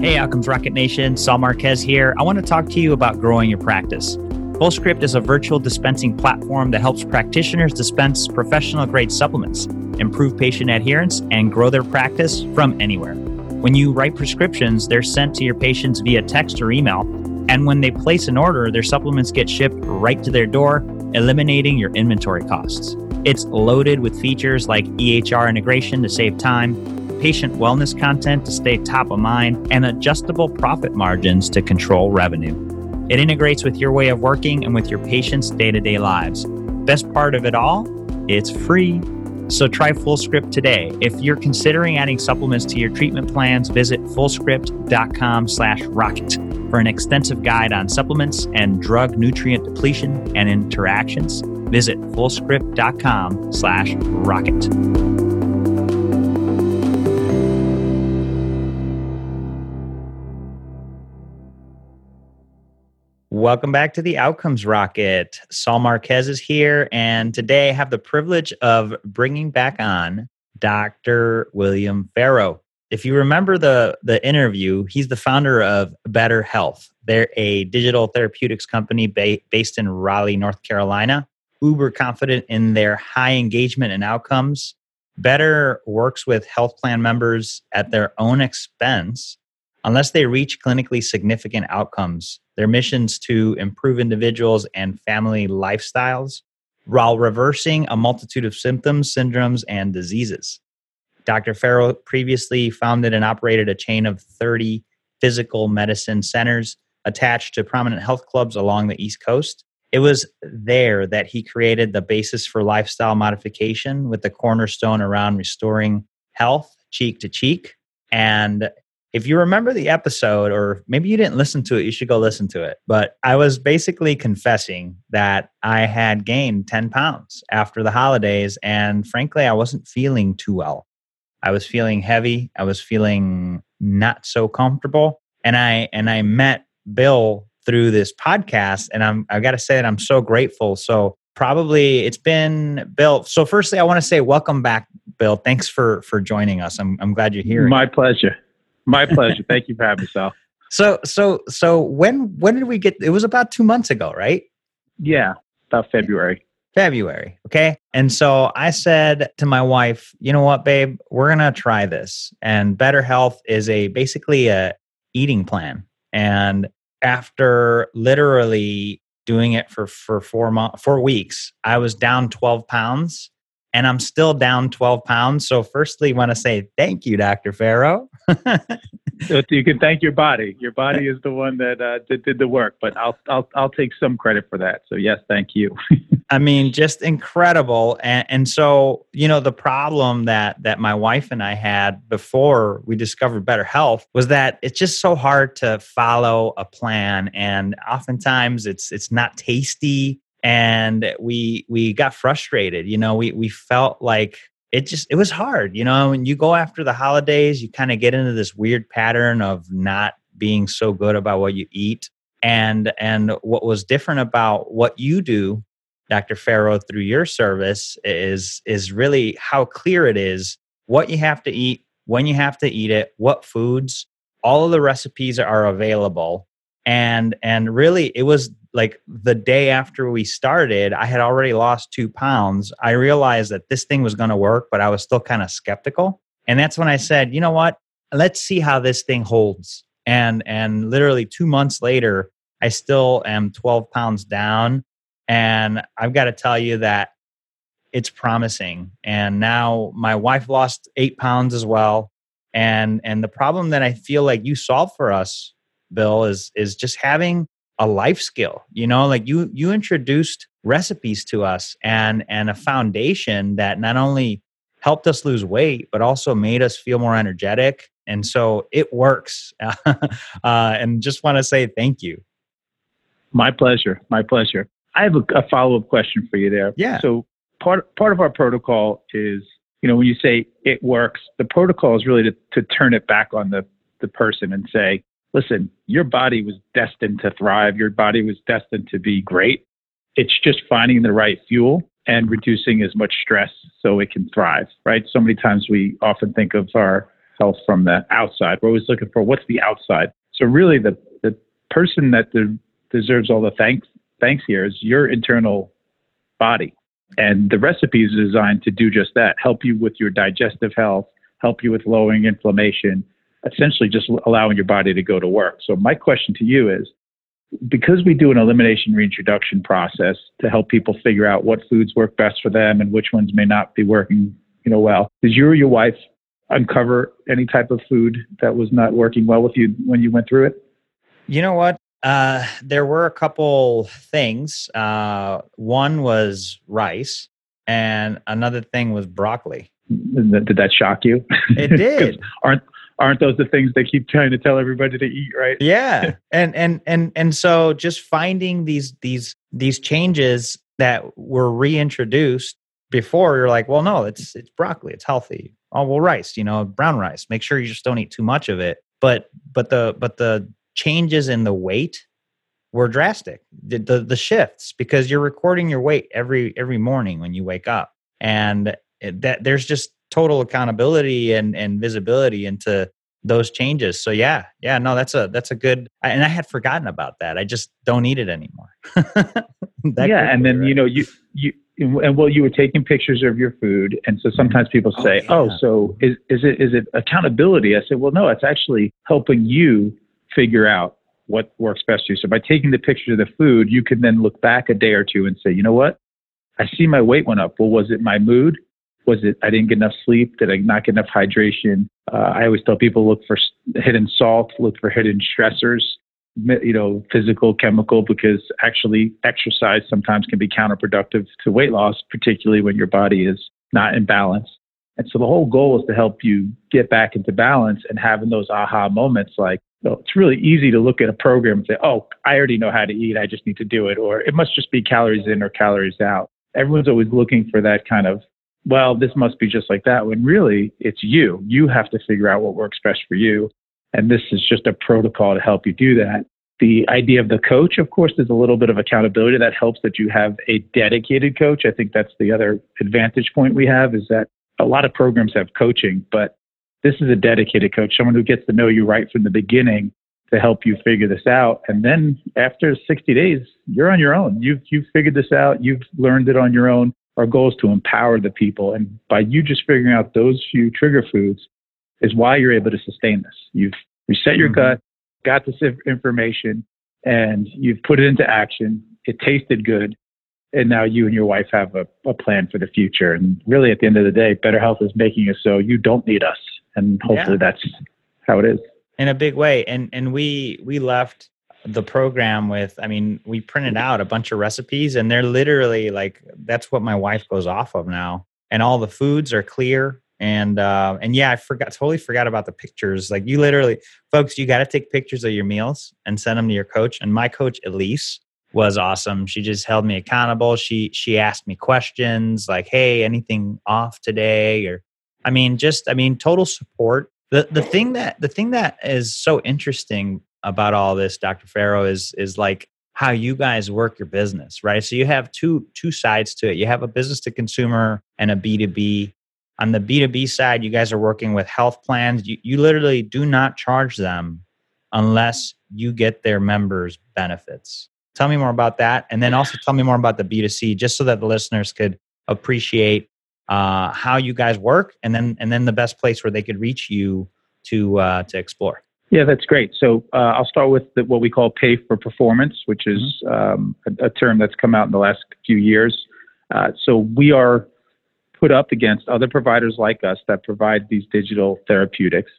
Hey, Outcomes Rocket Nation, Saul Marquez here. I want to talk to you about growing your practice. FullScript is a virtual dispensing platform that helps practitioners dispense professional grade supplements, improve patient adherence, and grow their practice from anywhere. When you write prescriptions, they're sent to your patients via text or email, and when they place an order, their supplements get shipped right to their door, eliminating your inventory costs. It's loaded with features like EHR integration to save time patient wellness content to stay top of mind, and adjustable profit margins to control revenue. It integrates with your way of working and with your patients' day to day lives. Best part of it all, it's free. So try FullScript today. If you're considering adding supplements to your treatment plans, visit fullscript.com slash rocket for an extensive guide on supplements and drug nutrient depletion and interactions. Visit fullscript.com slash rocket. Welcome back to the Outcomes Rocket. Saul Marquez is here, and today I have the privilege of bringing back on Dr. William Farrow. If you remember the, the interview, he's the founder of Betr Health. They're a digital therapeutics company ba- based in Raleigh, North Carolina. Uber confident in their high engagement and outcomes. Better works with health plan members at their own expense unless they reach clinically significant outcomes. Their missions to improve individuals and family lifestyles while reversing a multitude of symptoms, syndromes, and diseases. Dr. Farrow previously founded and operated a chain of 30 physical medicine centers attached to prominent health clubs along the East Coast. It was there that he created the basis for lifestyle modification with the cornerstone around restoring health cheek to cheek. And if you remember the episode, or maybe you didn't listen to it, you should go listen to it. But I was basically confessing that I had gained 10 pounds after the holidays. And frankly, I wasn't feeling too well. I was feeling heavy. I was feeling not so comfortable. And I and I met Bill through this podcast. And I'm I've got to say that I'm so grateful. So probably it's been Bill. So firstly, I want to say welcome back, Bill. Thanks for for joining us. I'm I'm glad you're here. My pleasure. My pleasure. Thank you for having me, Sal. So, so, so when when did we get? It was about two months ago, right? Yeah, about February. February. Okay. And so I said to my wife, you know what, babe, we're gonna try this. And Betr Health is a basically a eating plan. And after literally doing it for for four months, four weeks, I was down twelve pounds and I'm still down 12 pounds. So, firstly, want to say thank you, Dr. Farrow. you can thank your body. Your body is the one that uh, did, did the work, but I'll, I'll, I'll take some credit for that. So, yes, thank you. I mean, just incredible. And, and so, you know, the problem that that my wife and I had before we discovered Betr Health was that it's just so hard to follow a plan, and oftentimes it's it's not tasty and we we got frustrated you know we we felt like it just it was hard you know when you go after the holidays you kind of get into this weird pattern of not being so good about what you eat. And and what was different about what you do dr farrow through your service is is really how clear it is what you have to eat when you have to eat it what foods all of the recipes are available. And and really it was like the day after we started, I had already lost two pounds. I realized that this thing was going to work, but I was still kind of skeptical. And that's when I said, you know what? Let's see how this thing holds. And and literally two months later, I still am 12 pounds down. And I've got to tell you that it's promising. And now my wife lost eight pounds as well. And and the problem that I feel like you solved for us, Bill, is is just having a life skill you know like you you introduced recipes to us and and a foundation that not only helped us lose weight but also made us feel more energetic. And so it works. Uh, and just want to say thank you. My pleasure my pleasure. I have a, a follow-up question for you there. Yeah. So part part of our protocol is you know when you say it works the protocol is really to, to turn it back on the the person and say listen, your body was destined to thrive. Your body was destined to be great. It's just finding the right fuel and reducing as much stress so it can thrive, right? So many times we often think of our health from the outside. We're always looking for what's the outside. So really, the the person that de- deserves all the thanks thanks here is your internal body, and the recipe is designed to do just that: help you with your digestive health, help you with lowering inflammation, essentially just allowing your body to go to work. So my question to you is because we do an elimination reintroduction process to help people figure out what foods work best for them and which ones may not be working, you know, well, did you or your wife uncover any type of food that was not working well with you when you went through it? You know what? Uh, there were a couple things. Uh, one was rice, and another thing was broccoli. Did that shock you? It did. aren't aren't those the things they keep trying to tell everybody to eat right? Yeah. And and and and so just finding these these these changes that were reintroduced before you're like well no it's it's broccoli it's healthy. Oh well rice you know brown rice make sure you just don't eat too much of it. But but the but the changes in the weight were drastic. The, the, the shifts because you're recording your weight every every morning when you wake up. And that there's just total accountability and and visibility into those changes. So yeah, yeah, no, that's a that's a good. And I had forgotten about that. I just don't need it anymore. yeah, and then right? you know you you and well you were taking pictures of your food, and so sometimes mm. people oh, say, oh, yeah. oh, so is is it is it accountability? I said, well, no, it's actually helping you figure out what works best for you. So by taking the picture of the food, you can then look back a day or two and say, you know what? I see my weight went up. Well, was it my mood? Was it I didn't get enough sleep? Did I not get enough hydration? Uh, I always tell people look for hidden salt, look for hidden stressors, you know, physical, chemical, because actually exercise sometimes can be counterproductive to weight loss, particularly when your body is not in balance. And so the whole goal is to help you get back into balance and having those aha moments like, well, it's really easy to look at a program and say, oh, I already know how to eat. I just need to do it. Or it must just be calories in or calories out. Everyone's always looking for that kind of well, this must be just like that, when really it's you. You have to figure out what works best for you. And this is just a protocol to help you do that. The idea of the coach, of course, there's a little bit of accountability that helps that you have a dedicated coach. I think that's the other advantage point we have is that a lot of programs have coaching, but this is a dedicated coach, someone who gets to know you right from the beginning to help you figure this out. And then after 60 days, you're on your own. You've, you've figured this out. You've learned it on your own our goal is to empower the people. And by you just figuring out those few trigger foods is why you're able to sustain this. You've reset your mm-hmm. gut, got this information, and you've put it into action. It tasted good. And now you and your wife have a, a plan for the future. And really, at the end of the day, Betr Health is making it so you don't need us. And hopefully yeah. that's how it is. In a big way. And and we we left the program with i mean we printed out a bunch of recipes and they're literally like that's what my wife goes off of now. And all the foods are clear and uh and yeah i forgot totally forgot about the pictures. Like you literally folks you got to take pictures of your meals and send them to your coach. And my coach elise was awesome. She just held me accountable. She she asked me questions like hey anything off today? or i mean just i mean total support. The the thing that the thing that is so interesting about all this, Dr. Ferro, is is like how you guys work your business, right? So you have two two sides to it. You have a business to consumer and a B2B. On the B2B side, you guys are working with health plans. You, you literally do not charge them unless you get their members benefits. Tell me more about that. And then also tell me more about the B2C, just so that the listeners could appreciate uh, how you guys work and then and then the best place where they could reach you to uh, to explore. Yeah, that's great. So uh, I'll start with the, what we call pay for performance, which is mm-hmm. um, a, a, term that's come out in the last few years. Uh, so we are put up against other providers like us that provide these digital therapeutics.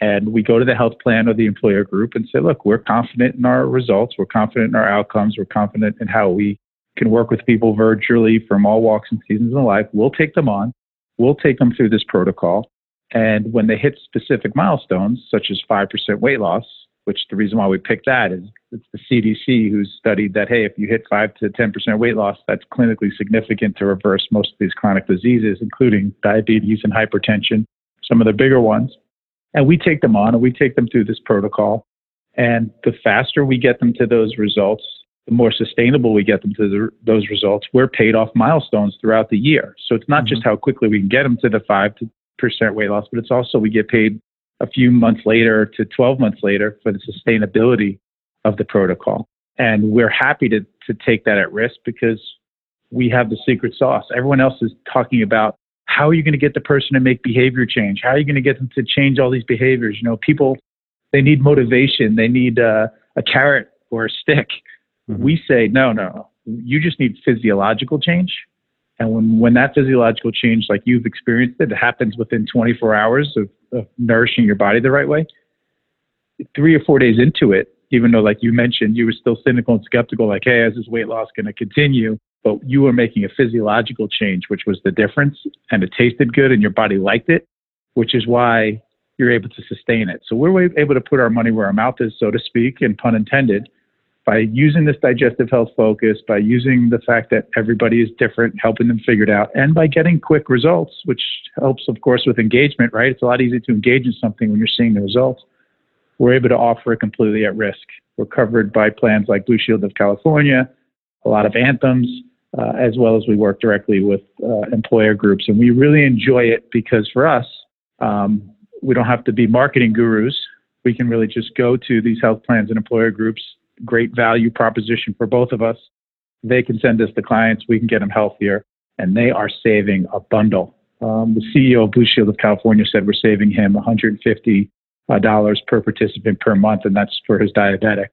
And we go to the health plan or the employer group and say, look, we're confident in our results, we're confident in our outcomes, we're confident in how we can work with people virtually from all walks and seasons of life. We'll take them on, we'll take them through this protocol. And when they hit specific milestones, such as 5% weight loss, which the reason why we picked that is it's the CDC who's studied that, hey, if you hit 5 to 10% weight loss, that's clinically significant to reverse most of these chronic diseases, including diabetes and hypertension, some of the bigger ones. And we take them on and we take them through this protocol. And the faster we get them to those results, the more sustainable we get them to the, those results. We're paid off milestones throughout the year. So it's not mm-hmm. just how quickly we can get them to the 5 to weight loss, but it's also we get paid a few months later to 12 months later for the sustainability of the protocol. And we're happy to, to take that at risk because we have the secret sauce. Everyone else is talking about how are you going to get the person to make behavior change? How are you going to get them to change all these behaviors? You know, people, they need motivation. They need uh, a carrot or a stick. Mm-hmm. We say, no, no, you just need physiological change. And when, when that physiological change, like you've experienced it, happens within 24 hours of, of nourishing your body the right way. Three or four days into it, even though, like you mentioned, you were still cynical and skeptical, like, hey, is this weight loss going to continue? But you were making a physiological change, which was the difference. And it tasted good and your body liked it, which is why you're able to sustain it. So we're able to put our money where our mouth is, so to speak, and pun intended, by using this digestive health focus, by using the fact that everybody is different, helping them figure it out, and by getting quick results, which helps, of course, with engagement, right? It's a lot easier to engage in something when you're seeing the results. We're able to offer it completely at risk. We're covered by plans like Blue Shield of California, a lot of anthems, uh, as well as we work directly with uh, employer groups. And we really enjoy it because for us, um, we don't have to be marketing gurus. We can really just go to these health plans and employer groups great value proposition for both of us. They can send us the clients, we can get them healthier, and they are saving a bundle. Um, the CEO of Blue Shield of California said we're saving him $150 uh, per participant per month, and that's for his diabetic.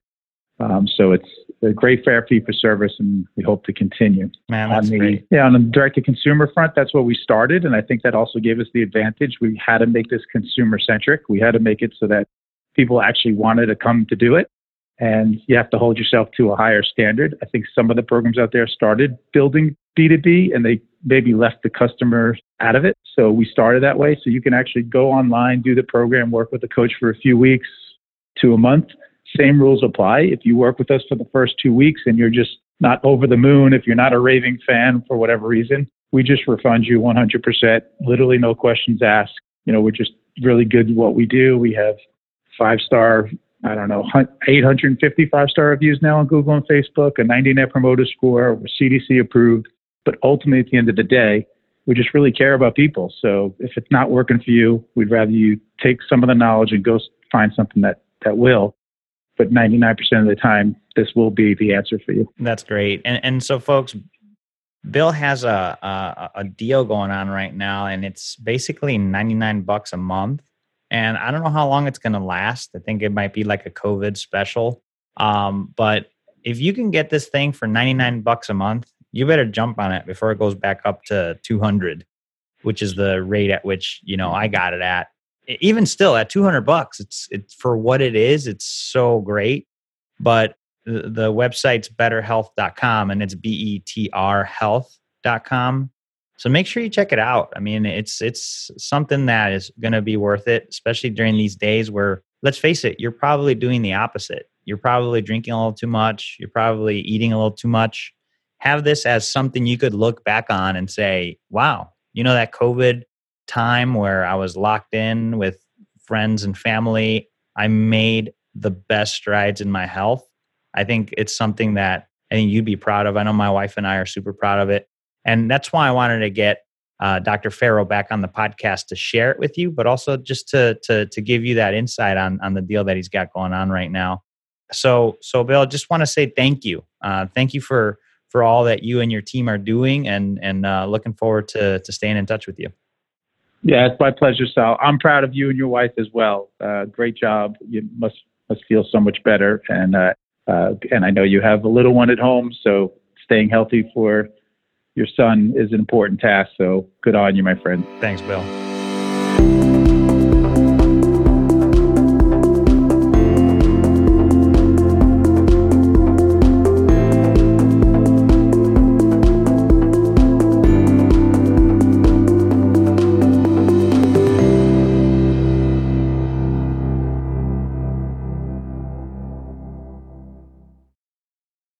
Um, so it's a great fair fee for service, and we hope to continue. Man, that's on the, great. Yeah, on the direct to consumer front, that's where we started, and I think that also gave us the advantage. We had to make this consumer centric. We had to make it so that people actually wanted to come to do it and you have to hold yourself to a higher standard. I think some of the programs out there started building B2B and they maybe left the customer out of it. So we started that way. So you can actually go online, do the program, work with the coach for a few weeks to a month. Same rules apply. If you work with us for the first two weeks and you're just not over the moon, if you're not a raving fan for whatever reason, we just refund you 100%, literally no questions asked. You know, we're just really good at what we do. We have five star I don't know, 855 star reviews now on Google and Facebook, a 90 net promoter score, we're CDC approved. But ultimately, at the end of the day, we just really care about people. So if it's not working for you, we'd rather you take some of the knowledge and go find something that, that will. But 99% of the time, this will be the answer for you. That's great. And, and so, folks, Bill has a, a, a deal going on right now, and it's basically 99 bucks a month and I don't know how long it's going to last. I think it might be like a COVID special. Um, but if you can get this thing for 99 bucks a month, you better jump on it before it goes back up to 200, which is the rate at which, you know, I got it at. Even still at 200 bucks, it's it's for what it is, it's so great. But the, the website's betrhealth.com and it's B E T R health.com. So make sure you check it out. I mean, it's it's something that is going to be worth it, especially during these days where let's face it, you're probably doing the opposite. You're probably drinking a little too much, you're probably eating a little too much. Have this as something you could look back on and say, "Wow, you know that COVID time where I was locked in with friends and family, I made the best strides in my health." I think it's something that I think you'd be proud of. I know my wife and I are super proud of it. And that's why I wanted to get uh, Dr. Farrow back on the podcast to share it with you, but also just to to to give you that insight on on the deal that he's got going on right now. So so Bill, just want to say thank you. Uh, thank you for for all that you and your team are doing, and and uh, looking forward to to staying in touch with you. Yeah, it's my pleasure, Sal. I'm proud of you and your wife as well. Uh, great job. You must must feel so much better, and uh, uh, and I know you have a little one at home, so staying healthy for your son is an important task. So good on you, my friend. Thanks, Bill.